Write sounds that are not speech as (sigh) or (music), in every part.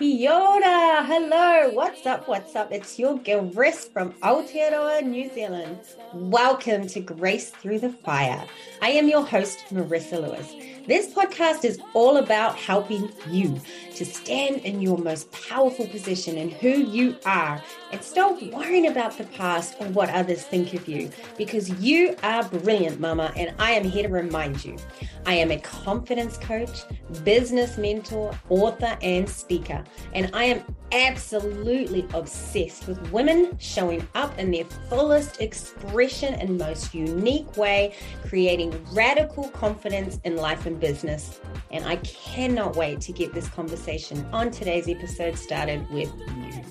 Kia ora. Hello. What's up? What's up? It's your girl Grace from Aotearoa, New Zealand. Welcome to Grace Through the Fire. I am your host, Marissa Lewis. This podcast is all about helping you to stand in your most powerful position and who you are and stop worrying about the past or what others think of you because you are brilliant, mama, and I am here to remind you. I am a confidence coach, business mentor, author, and speaker, and I am absolutely obsessed with women showing up in their fullest expression and most unique way, creating radical confidence in life and business. And I cannot wait to get this conversation on today's episode started with you.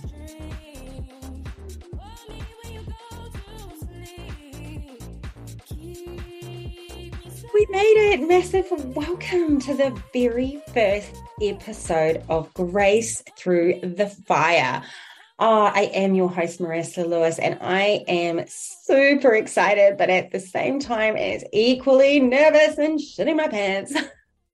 We made it. Massive welcome to the very first episode of Grace Through the Fire. Oh, I am your host, Marissa Lewis, and I am super excited, but at the same time, is equally nervous and shitting my pants.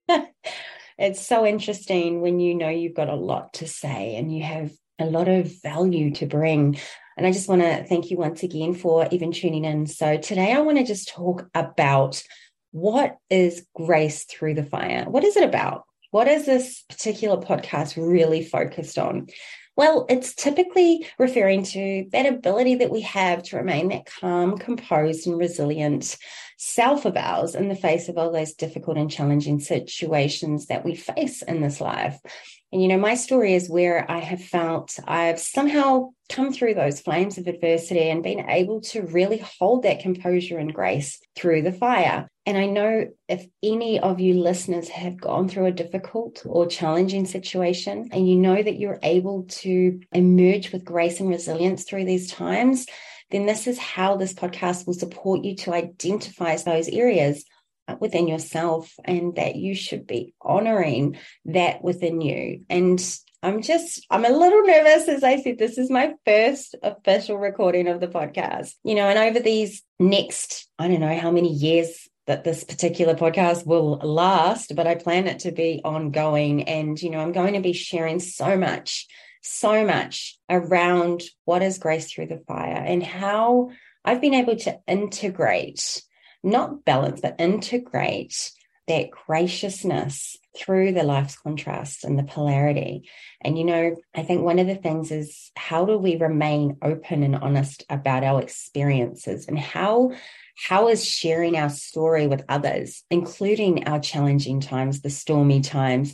(laughs) it's so interesting when you know you've got a lot to say and you have a lot of value to bring. And I just want to thank you once again for even tuning in. So, today I want to just talk about what is grace through the fire? What is it about? What is this particular podcast really focused on? Well, it's typically referring to that ability that we have to remain that calm, composed, and resilient self of ours in the face of all those difficult and challenging situations that we face in this life. And, you know, my story is where I have felt I've somehow come through those flames of adversity and been able to really hold that composure and grace through the fire. And I know if any of you listeners have gone through a difficult or challenging situation and you know that you're able to emerge with grace and resilience through these times, then this is how this podcast will support you to identify those areas uh, within yourself and that you should be honoring that within you. And I'm just, I'm a little nervous. As I said, this is my first official recording of the podcast, you know, and over these next, I don't know how many years that this particular podcast will last, but I plan it to be ongoing. And, you know, I'm going to be sharing so much, so much around what is grace through the fire and how I've been able to integrate not balance, but integrate that graciousness through the life's contrasts and the polarity. And, you know, I think one of the things is how do we remain open and honest about our experiences and how how is sharing our story with others, including our challenging times, the stormy times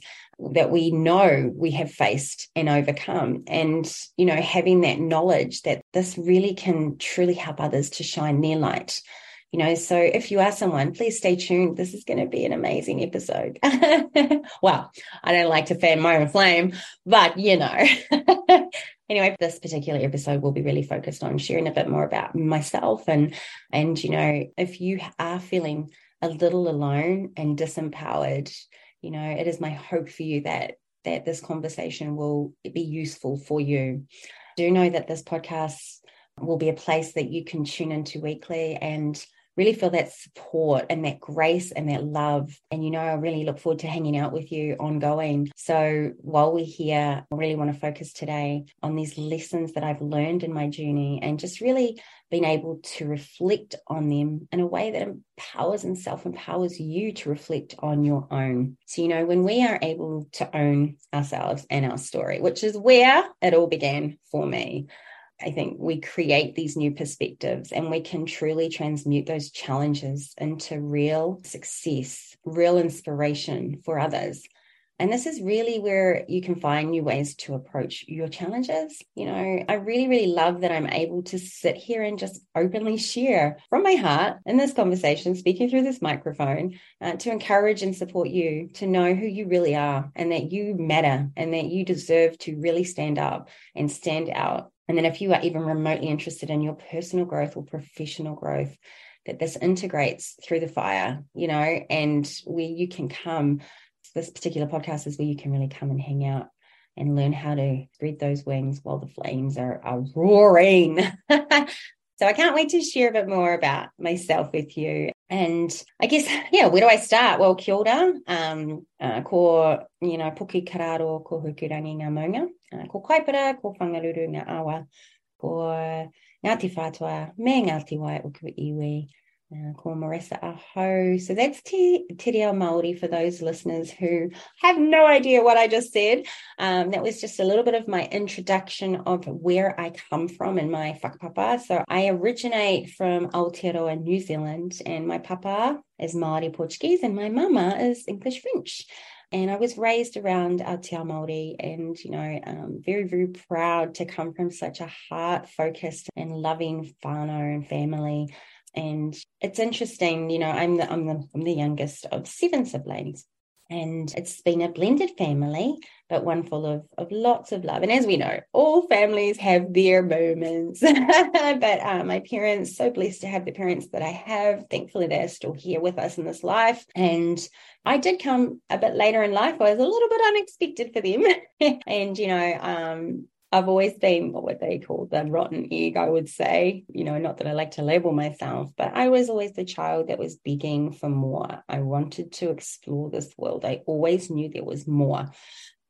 that we know we have faced and overcome? And, you know, having that knowledge that this really can truly help others to shine their light. You know so if you are someone please stay tuned. This is going to be an amazing episode. (laughs) Well i don't like to fan my own flame but you know. (laughs) Anyway this particular episode will be really focused on sharing a bit more about myself and and you know if you are feeling a little alone and disempowered you know it is my hope for you that that this conversation will be useful for you do know that this podcast will be a place that you can tune into weekly and really feel that support and that grace and that love. And, you know, I really look forward to hanging out with you ongoing. So while we're here, I really want to focus today on these lessons that I've learned in my journey and just really being able to reflect on them in a way that empowers and self empowers you to reflect on your own. So, you know, when we are able to own ourselves and our story, which is where it all began for me. I think we create these new perspectives and we can truly transmute those challenges into real success, real inspiration for others. And this is really where you can find new ways to approach your challenges. You know, I really, really love that I'm able to sit here and just openly share from my heart in this conversation, speaking through this microphone, uh, to encourage and support you to know who you really are and that you matter and that you deserve to really stand up and stand out and then if you are even remotely interested in your personal growth or professional growth, that this integrates through the fire, you know, and where you can come. This particular podcast is where you can really come and hang out and learn how to spread those wings while the flames are, are roaring. (laughs) so I can't wait to share a bit more about myself with you. And I guess, (laughs) yeah, where do I start? Well, kia ora, um, uh, ko, you know, puki kararo, ko hukurangi ngā maunga, uh, ko kaipara, ko whangaruru ngā awa, ko Ngāti Whātua, me Ngāti Wai Uku Iwi, uh, ko Marissa Aho. So that's Te Reo Māori for those listeners who have no idea what I just said. Um, that was just a little bit of my introduction of where I come from and my whakapapa. So I originate from Aotearoa, New Zealand, and my papa is Māori Portuguese and my mama is English French. And I was raised around Aotea Māori and, you know, um, very, very proud to come from such a heart focused and loving whānau and family. And it's interesting, you know, I'm the, I'm the, I'm the youngest of seven siblings. And it's been a blended family, but one full of, of lots of love. And as we know, all families have their moments. (laughs) but um, my parents, so blessed to have the parents that I have. Thankfully, they're still here with us in this life. And I did come a bit later in life. I was a little bit unexpected for them. (laughs) and, you know, um, I've always been what would they call the rotten egg, I would say. You know, not that I like to label myself, but I was always the child that was begging for more. I wanted to explore this world. I always knew there was more.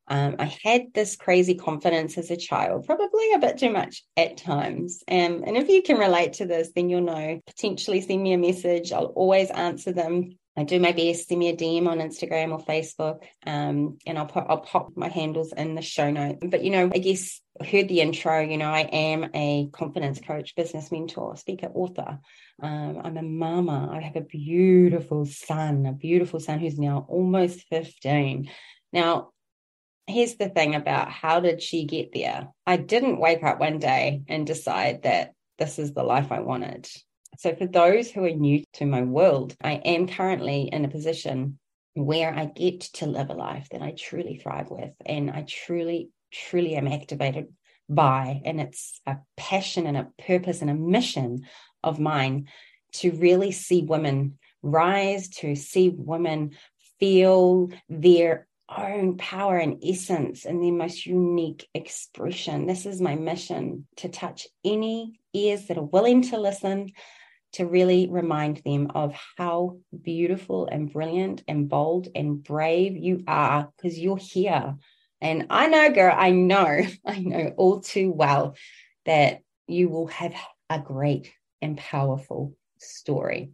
Um, I had this crazy confidence as a child, probably a bit too much at times. Um, and if you can relate to this, then you'll know. Potentially send me a message. I'll always answer them. I do my best. Send me a DM on Instagram or Facebook, um, and I'll put I'll pop my handles in the show notes. But you know, I guess heard the intro. You know, I am a confidence coach, business mentor, speaker, author. Um, I'm a mama. I have a beautiful son, a beautiful son who's now almost fifteen. Now, here's the thing about how did she get there? I didn't wake up one day and decide that this is the life I wanted. So, for those who are new to my world, I am currently in a position where I get to live a life that I truly thrive with and I truly, truly am activated by. And it's a passion and a purpose and a mission of mine to really see women rise, to see women feel their own power and essence and their most unique expression. This is my mission to touch any ears that are willing to listen, to really remind them of how beautiful and brilliant and bold and brave you are because you're here. And I know, girl, I know, (laughs) I know all too well that you will have a great and powerful story.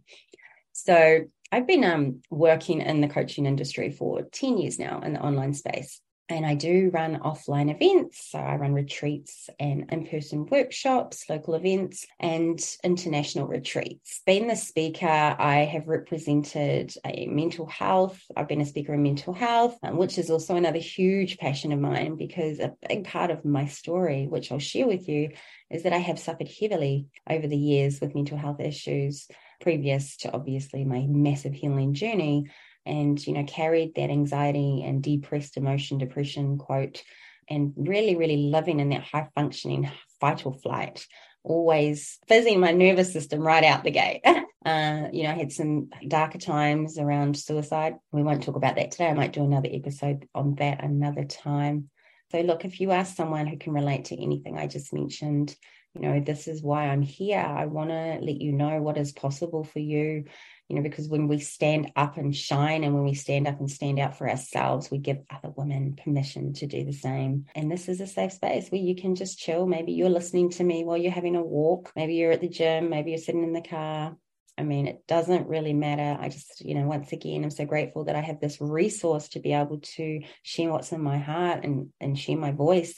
So I've been um, working in the coaching industry for 10 years now in the online space. And I do run offline events. So I run retreats and in person workshops, local events, and international retreats. Being the speaker, I have represented a mental health. I've been a speaker in mental health, um, which is also another huge passion of mine because a big part of my story, which I'll share with you, is that I have suffered heavily over the years with mental health issues previous to obviously my massive healing journey and you know carried that anxiety and depressed emotion depression quote and really really living in that high functioning fight or flight always fizzing my nervous system right out the gate. (laughs) Uh, you know i had some darker times around suicide. We won't talk about that today. I might do another episode on that another time. So look if you are someone who can relate to anything i just mentioned you know this is why i'm here. I want to let you know what is possible for you you know, because when we stand up and shine and when we stand up and stand out for ourselves, we give other women permission to do the same. And this is a safe space where you can just chill. Maybe you're listening to me while you're having a walk. Maybe you're at the gym. Maybe you're sitting in the car. I mean, it doesn't really matter. I just, you know, once again, I'm so grateful that I have this resource to be able to share what's in my heart and and share my voice.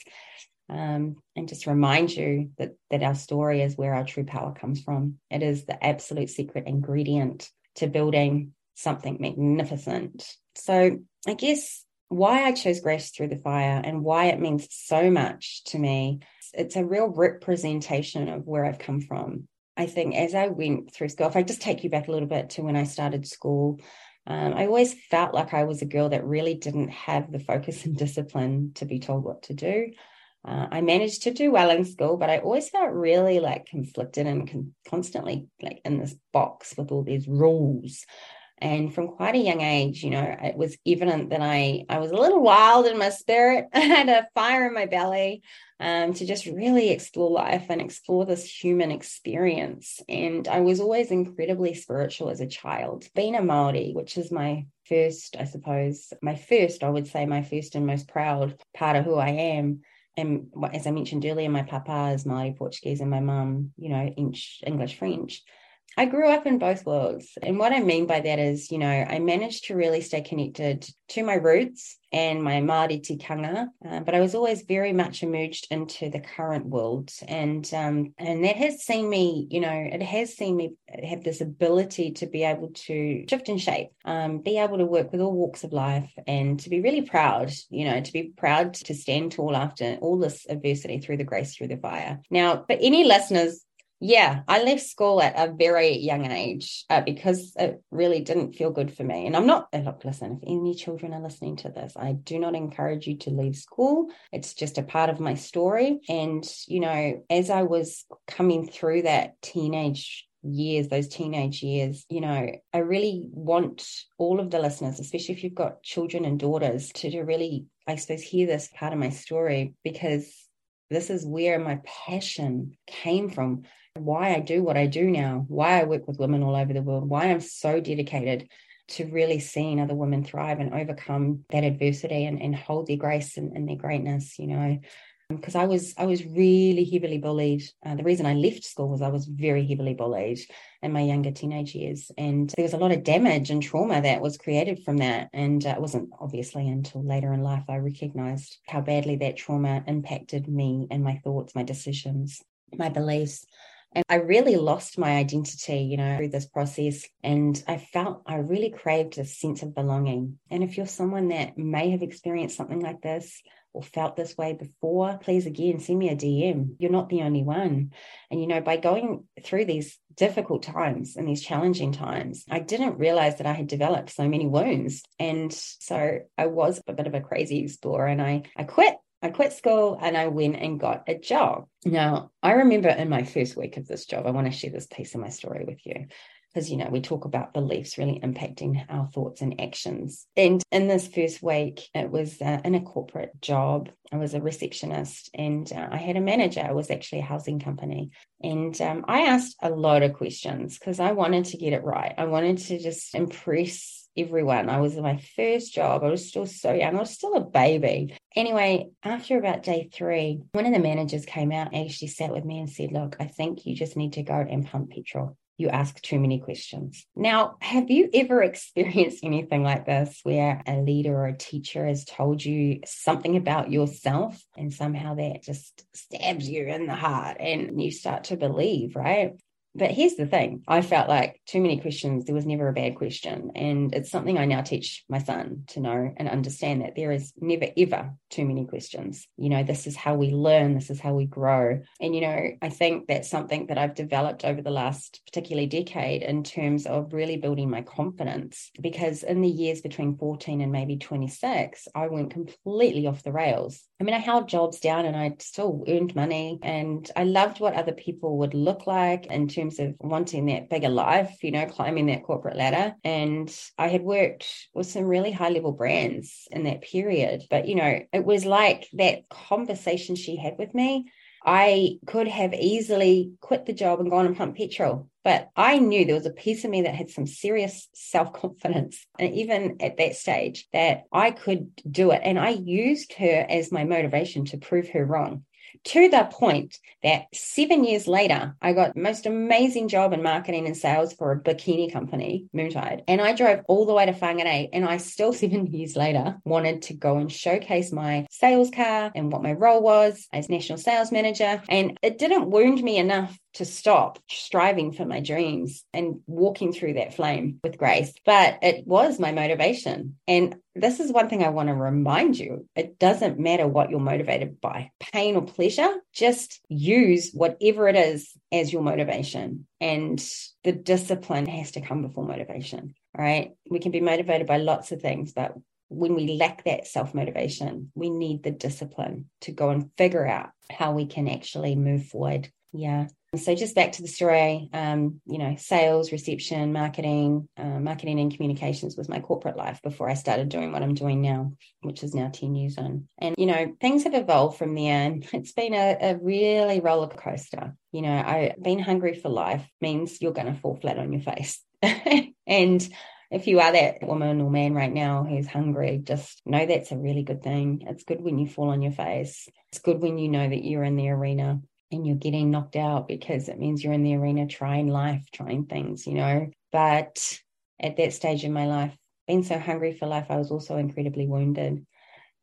Um, and just remind you that that our story is where our true power comes from. It is the absolute secret ingredient to building something magnificent. So, I guess why I chose Grace Through the Fire and why it means so much to me, it's a real representation of where I've come from. I think as I went through school, if I just take you back a little bit to when I started school, um, I always felt like I was a girl that really didn't have the focus (laughs) and discipline to be told what to do. Uh, I managed to do well in school, but I always felt really like conflicted and con- constantly like in this box with all these rules. And from quite a young age, you know, it was evident that I, I was a little wild in my spirit. (laughs) I had a fire in my belly um, to just really explore life and explore this human experience. And I was always incredibly spiritual as a child. Being a Maori, which is my first, I suppose, my first, I would say, my first and most proud part of who I am. And as I mentioned earlier, my papa is Maori Portuguese and my mum, you know, English French. I grew up in both worlds. And what I mean by that is, you know, I managed to really stay connected to my roots and my Māori tikanga, uh, but I was always very much emerged into the current world. And um, and that has seen me, you know, it has seen me have this ability to be able to shift and shape, um, be able to work with all walks of life and to be really proud, you know, to be proud to stand tall after all this adversity through the grace, through the fire. Now, for any listeners yeah, I left school at a very young age uh, because it really didn't feel good for me. And I'm not, look, listen, if any children are listening to this, I do not encourage you to leave school. It's just a part of my story. And, you know, as I was coming through that teenage years, those teenage years, you know, I really want all of the listeners, especially if you've got children and daughters, to, to really, I suppose, hear this part of my story because this is where my passion came from why I do what I do now, why I work with women all over the world, why I'm so dedicated to really seeing other women thrive and overcome that adversity and, and hold their grace and, and their greatness, you know. Because I was I was really heavily bullied. Uh, the reason I left school was I was very heavily bullied in my younger teenage years, and there was a lot of damage and trauma that was created from that. And uh, it wasn't obviously until later in life I recognized how badly that trauma impacted me and my thoughts, my decisions, my beliefs. And I really lost my identity, you know, through this process. And I felt I really craved a sense of belonging. And if you're someone that may have experienced something like this or felt this way before, please again send me a DM. You're not the only one. And, you know, by going through these difficult times and these challenging times, I didn't realize that I had developed so many wounds. And so I was a bit of a crazy explorer and I, I quit I quit school and I went and got a job. Now, I remember in my first week of this job, I want to share this piece of my story with you because you know we talk about beliefs really impacting our thoughts and actions. And in this first week it was uh, in a corporate job. I was a receptionist and uh, i had a manager. It was actually a housing company. And um, i asked a lot of questions because i wanted to get it right. I wanted to just impress everyone. I was in my first job. I was still so young. I was still a baby. Anyway, after about day three, one of the managers came out and actually sat with me and said, Look, I think you just need to go and pump petrol. You ask too many questions. Now, have you ever (laughs) experienced anything like this where a leader or a teacher has told you something about yourself and somehow that just stabs you in the heart and you start to believe, right? But here's the thing I felt like too many questions, there was never a bad question. And it's something I now teach my son to know and understand that there is never, ever too many questions. You know, this is how we learn, this is how we grow. And, you know, I think that's something that I've developed over the last particularly decade in terms of really building my confidence. Because in the years between 14 and maybe 26, I went completely off the rails. I mean, I held jobs down and I still earned money and I loved what other people would look like terms terms of wanting that bigger life, you know, climbing that corporate ladder. And I had worked with some really high level brands in that period. But, you know, it was like that conversation she had with me. I could have easily quit the job and gone and pumped petrol. But I knew there was a piece of me that had some serious self confidence. (laughs) And even at that stage, that I could do it. And I used her as my motivation to prove her wrong to the point that seven years later, I got most amazing job in marketing and sales for a bikini company, Moontide. And I drove all the way to Whangarei. And I still, (laughs) seven years later, wanted to go and showcase my sales car and what my role was as national sales manager. And it didn't wound me enough to stop striving for my dreams and walking through that flame with grace. But it was my motivation. And this is one thing I want to remind you it doesn't matter what you're motivated by pain or pleasure, just use whatever it is as your motivation. And the discipline has to come before motivation. Right. We can be motivated by lots of things, but when we lack that self motivation, we need the discipline to go and figure out how we can actually move forward. Yeah. So just back to the story, um, you know, sales, reception, marketing, uh, marketing and communications was my corporate life before I started doing what I'm doing now, which is now 10 years on. And, you know, things have evolved from there and (laughs) it's been a, a really roller coaster. You know, I being hungry for life means you're going to fall flat on your face. (laughs) and if you are that woman or man right now who's hungry, just know that's a really good thing. It's good when you fall on your face. It's good when you know that you're in the arena and you're getting knocked out because it means you're in the arena trying life, trying things, you know. But at that stage in my life, being so hungry for life, I was also incredibly wounded.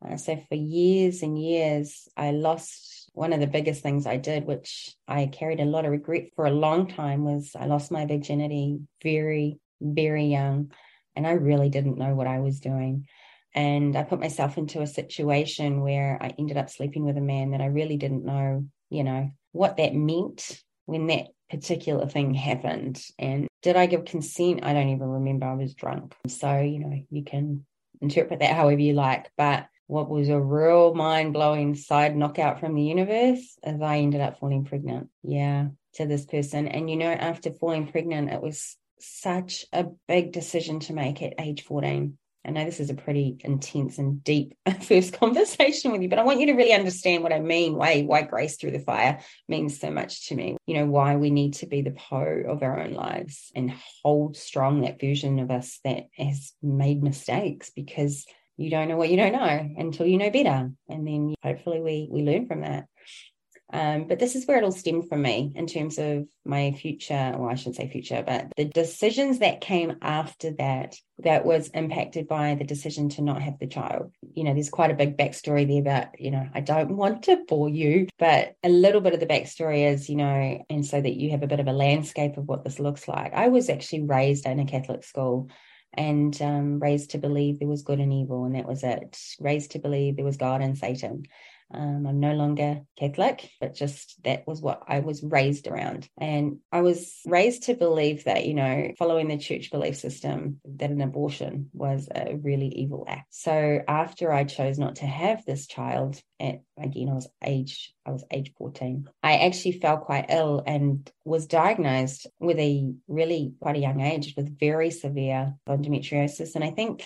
Uh, so for years and years, I lost one of the biggest things I did, which I carried a lot of regret for a long time, was I lost my virginity very, very young. And I really didn't know what I was doing. And I put myself into a situation where I ended up sleeping with a man that I really didn't know, you know, what that meant when that particular thing happened. And did I give consent? I don't even remember. I was drunk. So, you know, you can interpret that however you like. But what was a real mind blowing side knockout from the universe is I ended up falling pregnant. Yeah, to this person. And, you know, after falling pregnant, it was such a big decision to make at age 14. I know this is a pretty intense and deep (laughs) first conversation with you, but I want you to really understand what I mean, why why grace through the fire means so much to me. You know, why we need to be the Poe of our own lives and hold strong that version of us that has made mistakes because you don't know what you don't know until you know better. And then hopefully we we learn from that. Um, but this is where it all stemmed from me in terms of my future, well, I shouldn't say future, but the decisions that came after that, that was impacted by the decision to not have the child. You know, there's quite a big backstory there about, you know, I don't (laughs) want to bore you, but a little bit of the backstory is, you know, and so that you have a bit of a landscape of what this looks like. I was actually raised in a Catholic school and um, raised to believe there was good and evil, and that was it. Raised to believe there was God and Satan. Um, I'm no longer Catholic, but just that was what I was raised around. And I was raised to believe that, you know, following the church belief system, that an abortion was a really evil act. So after I chose not to have this child, at again, I was age, I was age 14, I actually fell quite ill and was diagnosed with a really quite a young age with very severe endometriosis. And I think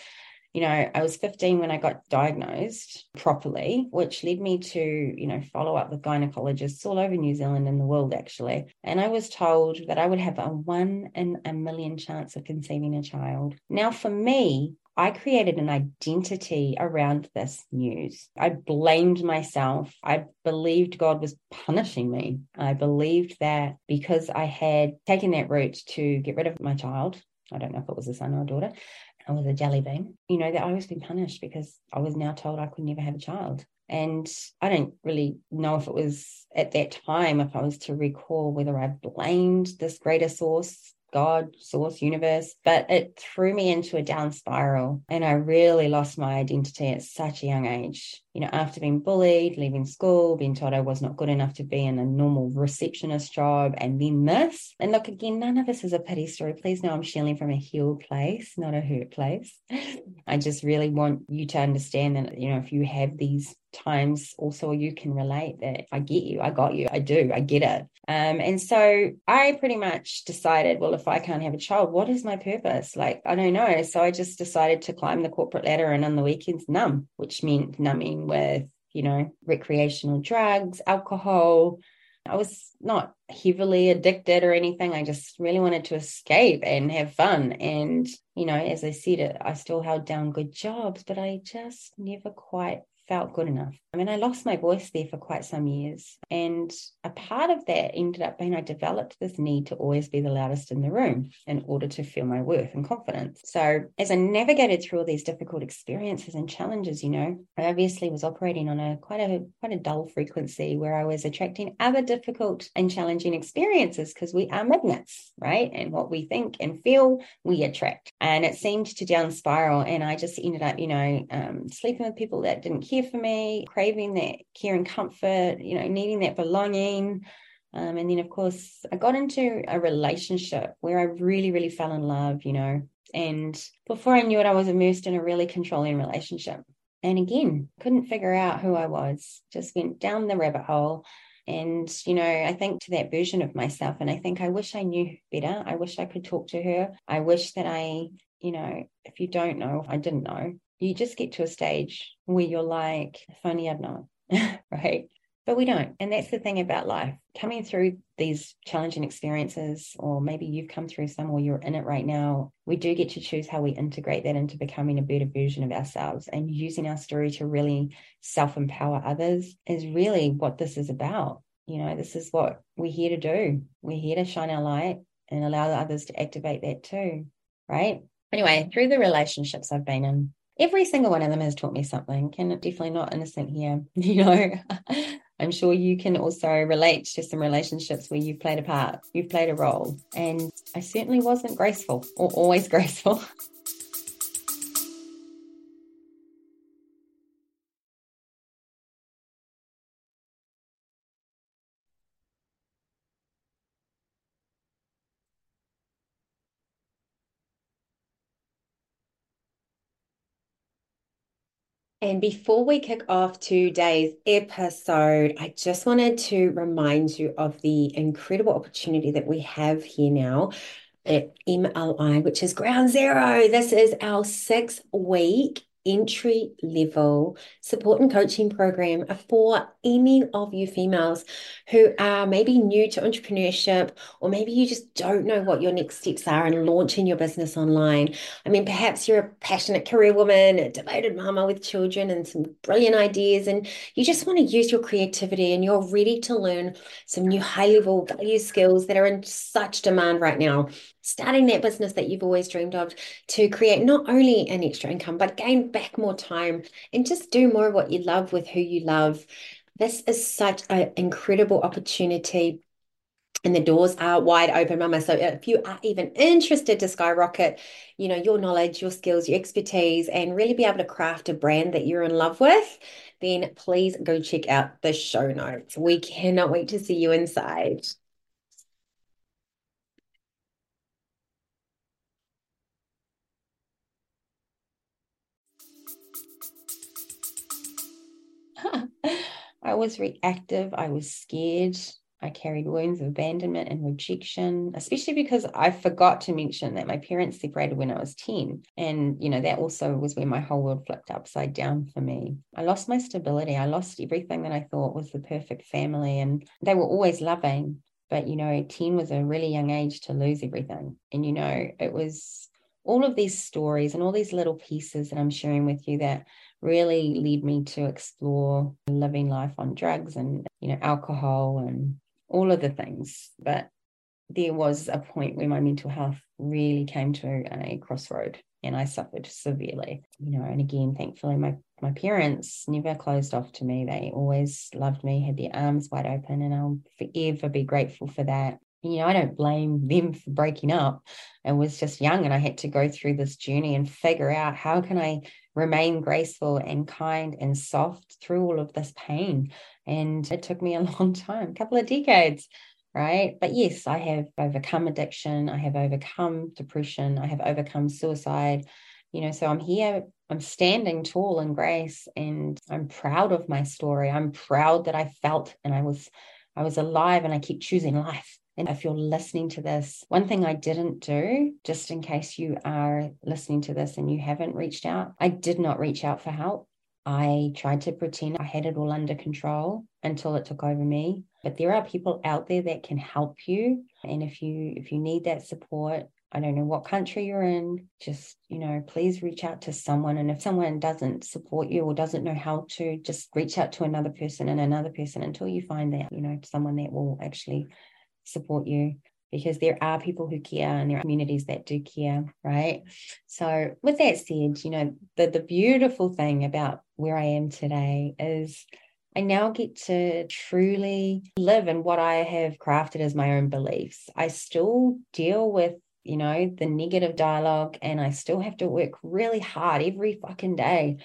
you know, I was 15 when I got diagnosed properly, which led me to, you know, follow up with gynecologists all over New Zealand and the world, actually. And I was told that I would have a one in a million chance of conceiving a child. Now, for me, I created an identity around this news. I blamed myself. I believed God was punishing me. I believed that because I had taken that route to get rid of my child, I don't know if it was a son or a daughter, I was a jelly bean, you know, that I was being punished because I was now told I could never have a child. And I don't really know if it was at that time, if I was to recall whether I blamed this greater source God, source, universe, but it threw me into a down spiral. And I really lost my identity at such a young age. You know, after being bullied, leaving school, being told I was not good enough to be in a normal receptionist job, and then this. And look, again, none of this is a pity story. Please know I'm sharing from a healed place, not a hurt place. I just really want you to understand that, you know, if you have these times also you can relate that I get you, I got you, I do, I get it. Um, and so I pretty much decided, well, if I can't have a child, what is my purpose? Like, I don't know. So I just decided to climb the corporate ladder and on the weekends numb, which meant numbing with, you know, recreational drugs, alcohol. I was not heavily addicted or anything. I just really wanted to escape and have fun. And, you know, as I said, I still held down good jobs, but I just never quite felt good enough. I mean, I lost my voice there for quite some years. And a part of that ended up being I developed this need to always be the loudest in the room in order to feel my worth and confidence. So as I navigated through all these difficult experiences and challenges, you know, I obviously was operating on a quite a quite a dull frequency where I was attracting other difficult and challenging experiences because we are magnets, right? And what we think and feel, we attract. And it seemed to down spiral. And I just ended up, you know, um, sleeping with people that didn't care for me, craving that care and comfort, you know, needing that belonging. Um, and then, of course, I got into a relationship where I really, really fell in love, you know. And before I knew it, I was immersed in a really controlling relationship. And again, couldn't figure out who I was, just went down the rabbit hole And, you know, I think to that version of myself, and I think I wish I knew better. I wish I could talk to her. I wish that I, you know, if you don't know, I didn't know, you just get to a stage where you're like, if only I'd known, (laughs) right? But we don't. And that's the thing about life. Coming through these challenging experiences, or maybe you've come through some or you're in it right now, we do get to choose how we integrate that into becoming a better version of ourselves and using our story to really self empower others is really what this is about. You know, this is what we're here to do. We're here to shine our light and allow others to activate that too. Right. Anyway, through the relationships I've been in, every single one of them has taught me something and definitely not innocent here (laughs) you know. I'm sure you can also relate to some relationships where you've played a part you've played a role and i certainly wasn't graceful or always (laughs) graceful And before we kick off today's episode, I just wanted to remind you of the incredible opportunity that we have here now at MLI, which is Ground Zero. This is our six week entry level support and coaching program for any of you females who are maybe new to entrepreneurship or maybe you just don't know what your next steps are in launching your business online. I mean, perhaps you're a passionate career woman, a devoted mama with children and some brilliant ideas, and you just want to use your creativity and you're ready to learn some new high level value skills that are in such demand right now starting that business that you've always dreamed of to create not only an extra income, but gain back more time and just do more of what you love with who you love. This is such an incredible opportunity. And the doors are wide open, Mama. So if you are even interested to skyrocket, you know, your knowledge, your skills, your expertise, and really be able to craft a brand that you're in love with, then please go check out the show notes. We cannot wait to see you inside. I was reactive. I was scared. I carried wounds of abandonment and rejection, especially because I forgot to mention that my parents separated when I was 10. And, you know, that also was when my whole world flipped upside down for me. I lost my stability. I lost everything that I thought was the perfect family. And they were always loving. But, you know, 10 was a really young age to lose everything. And, you know, it was all of these stories and all these little pieces that I'm sharing with you that really lead me to explore living life on drugs and you know alcohol and all of the things. But there was a point where my mental health really came to a crossroad and I suffered severely you know and again thankfully my my parents never closed off to me. They always loved me had their arms wide open and I'll forever be grateful for that you know, I don't blame them for breaking up. I was just young and I had to go through this journey and figure out how can I remain graceful and kind and soft through all of this pain. And it took me a (laughs) long time, a couple of decades, right? But yes, I have overcome addiction, I have overcome depression, I have overcome suicide. You know, so I'm here, I'm standing tall in grace and I'm proud of my story. I'm proud that I felt and I was I was alive and I keep choosing life and if you're listening to this, one thing I didn't do, just in case you are listening to this and you haven't reached out, I did not reach out for help. I tried to pretend I had it all under control until it took over me. But there are people out there that can help you. And if you if you need that support, I don't know what country you're in, just, you know, please reach out to someone. And if someone doesn't support you or doesn't know how to, just reach out to another person and another person until you find that, you know, someone that will actually support you because there are people who care and there are communities that do care, right? So, with that said, you know, the, the beautiful thing about where I am today is I now get to truly live in what I have crafted as my own beliefs. I still deal with, you know, the negative dialogue and I still have to work really hard every fucking day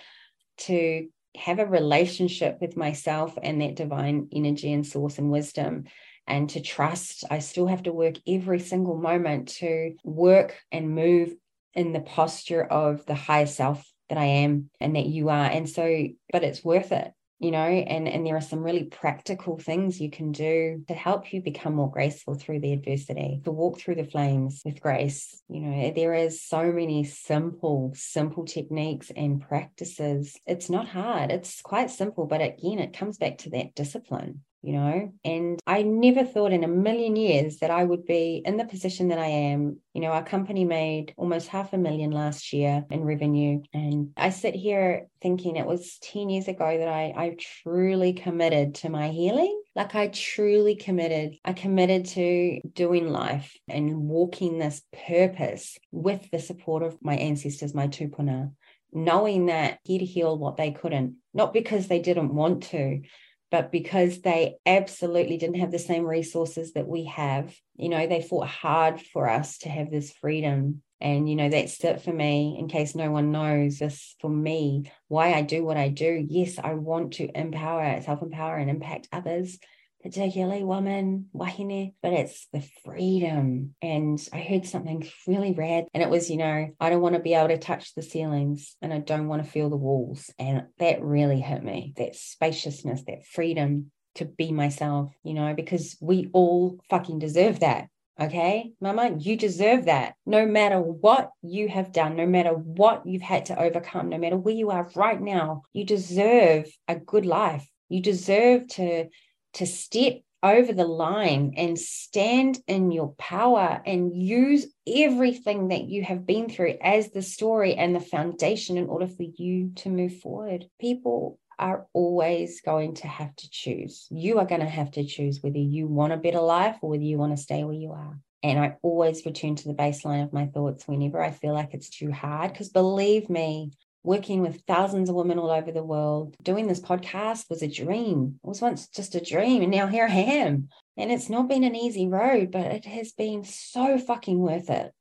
to have a relationship with myself and that divine energy and source and wisdom and to trust. I still have to work every single moment to work and move in the posture of the higher self that I am and that you are. And so, but it's worth it. you know and and there are some really practical things you can do to help you become more graceful through the adversity to walk through the flames with grace you know there is so many simple simple techniques and practices it's not hard it's quite simple but again it comes back to that discipline you know? And i never thought in a million years that i would be in the position that i am. You know our company made almost half a million last year in revenue. And i sit here thinking it was 10 years ago that i i truly committed to my healing. Like i truly committed. I committed to doing life and walking this purpose with the support of my ancestors my tupuna knowing that he'd heal what they couldn't not because they didn't want to but because they absolutely didn't have the same resources that we have, you know, they fought hard for us to have this freedom. And, you know, that's it for me, in case no one knows this for me, why I do what I do. Yes, I want to empower, self empower, and impact others particularly woman, wahine, but it's the freedom. And I heard something really rad, and it was, you know, I don't want to be able to touch the ceilings and I don't want to feel the walls. And that really hit me that spaciousness, that freedom to be myself, you know, because we all fucking deserve that. Okay, mama, you deserve that. No matter what you have done, no matter what you've had to overcome, no matter where you are right now, you deserve a good life. You deserve to to step over the line and stand in your power and use everything that you have been through as the story and the foundation in order for you to move forward. People are always going to have to choose. You are going to have to choose whether you want a better life or whether you want to stay where you are. And I always return to the baseline of my thoughts whenever I feel like it's too hard. Because believe me, working with thousands of women all over the world. Doing this podcast was a dream. It was once just a dream. And now here I am. And it's not been an easy road, but it has been so fucking worth it.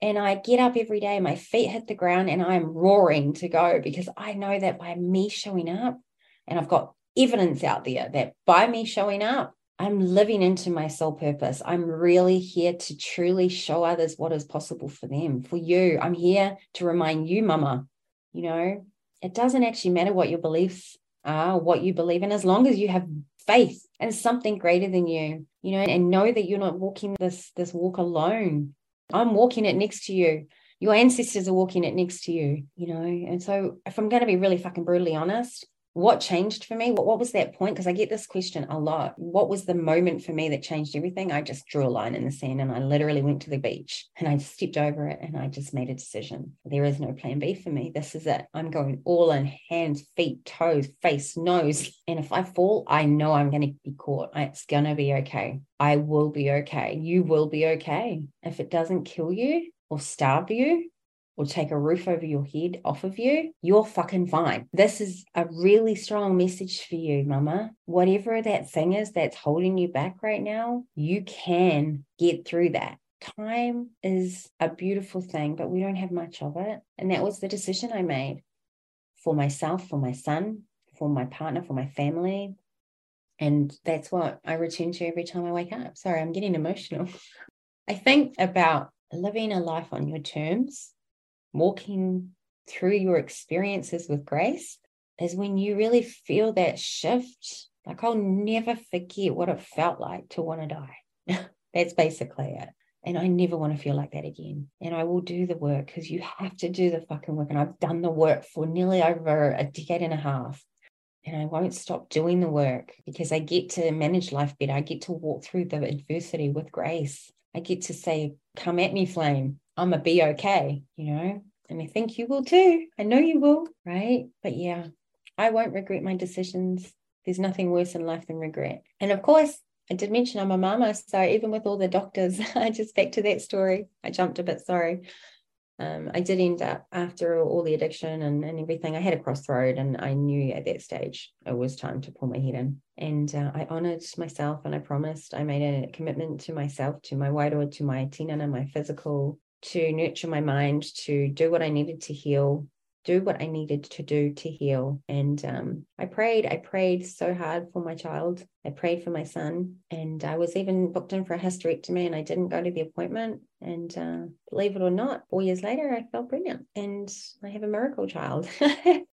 And I get up every day, my feet hit the ground, and I'm roaring to go because I know that by me showing up, and I've got evidence out there that by me showing up, I'm living into my soul purpose. I'm really here to truly show others what is possible for them, for you. I'm here to remind you, mama, you know, it doesn't actually matter what your beliefs are, what you believe in, as long as you have faith and something greater than you, you know, and know that you're not walking this this walk alone. I'm walking it next to you. Your ancestors are walking it next to you, you know. And so if I'm going to be really fucking brutally honest, what changed for me? What, what was that point? Because i get this question a lot. What was the moment for me that changed everything? I just drew a line in the sand and i literally went to the beach and i stepped over it and i just made a decision. There is no plan b for me. This is it. I'm going all in hands feet toes face nose. And if i fall i know i'm going to be caught. It's going to be okay. I will be okay. You will be okay. If it doesn't kill you or starve you or take a roof over your head off of you, you're fucking fine. This is a really strong message for you, mama. Whatever that thing is that's holding you back right now, you can get through that. Time is a beautiful thing, but we don't have much of it. And that was the decision I made for myself, for my son, for my partner, for my family. And that's what I return to every time I wake up. Sorry, I'm getting emotional. (laughs) I think about living a life on your terms walking through your experiences with grace is when you really feel that shift. Like, I'll never forget what it felt like to want to die. (laughs) That's basically it. And I never want to feel like that again. And I will do the work because you have to do the fucking work. And I've done the work for nearly over a decade and a half. And I won't stop doing the work because I get to manage life better. I get to walk through the adversity with grace. I get to say, Come at me, flame. I'm a be okay, you know? And I think you will too. I know you will, right? But yeah, I won't regret my decisions. There's nothing worse in life than regret. And of course, I did mention I'm a mama. So even with all the doctors, (laughs) I just back to that story. I jumped a bit, sorry. Um, I did end up after all the addiction and, and everything, I had a crossroad and I knew at that stage it was time to pull my head in. And uh, I honored myself and I promised, I made a commitment to myself, to my wairua, to my tinana, my physical, to nurture my mind, to do what I needed to heal. do what I needed to do to heal. And um, I prayed, I prayed so hard for my child. I prayed for my son, and I was even booked in for a hysterectomy, and I didn't go to the appointment. And uh, believe it or not, four years later, I fell pregnant, and I have a miracle child. (laughs) and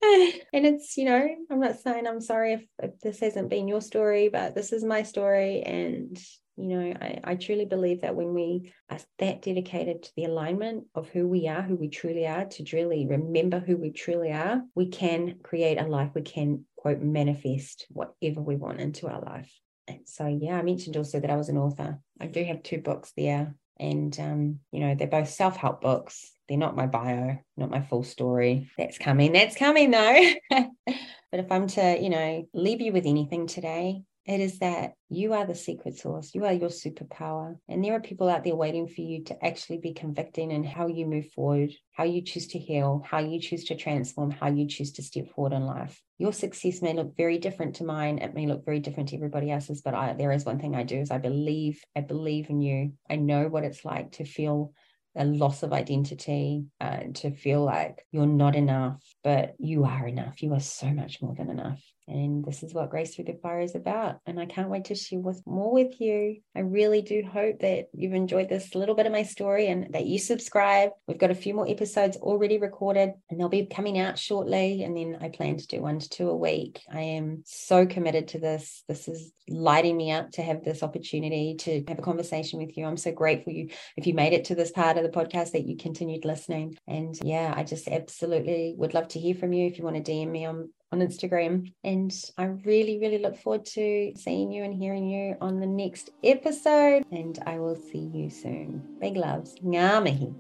it's, you know, I'm not saying I'm sorry if, if this hasn't been your story, but this is my story, and you know, I, I truly believe that when we are that dedicated to the alignment of who we are, who we truly are, to truly remember who we truly are, we can create a life, we can, quote, manifest whatever we want into our life. And so, yeah, I mentioned also that I was an author. I do have two books there. And, um, you know, they're both self help books. They're not my bio, not my full story. That's coming. That's coming, though. (laughs) but if I'm to, you know, leave you with anything today, it is that you are the secret source. You are your superpower. And there are people out there waiting for you to actually be convicting in how you move forward, how you choose to heal, how you choose to transform, how you choose to step forward in life. Your success may look very different to mine. It may look very different to everybody else's, but I, there is one thing I do is I believe, I believe in you. I know what it's like to feel a loss of identity uh, and to feel like you're not enough, but you are enough. You are so much more than enough. And this is what Grace Through the Fire is about. And I can't wait to share with more with you. I really do hope that you've enjoyed this little bit of my story and that you subscribe. We've got a few more episodes already recorded and they'll be coming out shortly. And then I plan to do one to two a week. I am so committed to this. This is lighting me up to have this opportunity to have a conversation with you. I'm so grateful you if you made it to this part of the podcast that you continued listening. And yeah, I just absolutely would love to hear from you if you want to DM me on on Instagram. And I really, really look forward to seeing you and hearing you on the next episode. And I will see you soon. Big loves. Ngā mihi.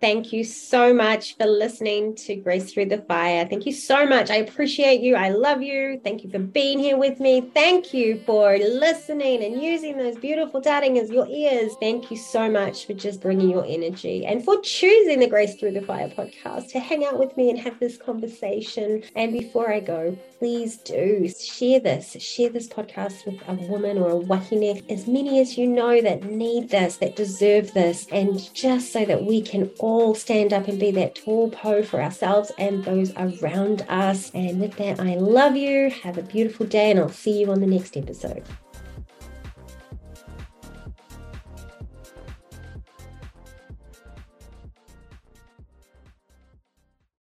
Thank you so much for listening to Grace Through the Fire. Thank you so much. I appreciate you. I love you. Thank you for being here with me. Thank you for listening and using those beautiful tatting as your ears. Thank you so much for just bringing your energy and for choosing the Grace Through the Fire podcast to hang out with me and have this conversation. And before I go, please do share this. Share this podcast with a woman or a wahine, as many as you know that need this, that deserve this, and just so that we can all all stand up and be that tall pou for ourselves and those around us. And with that, I love you. Have a beautiful day, and I'll see you on the next episode.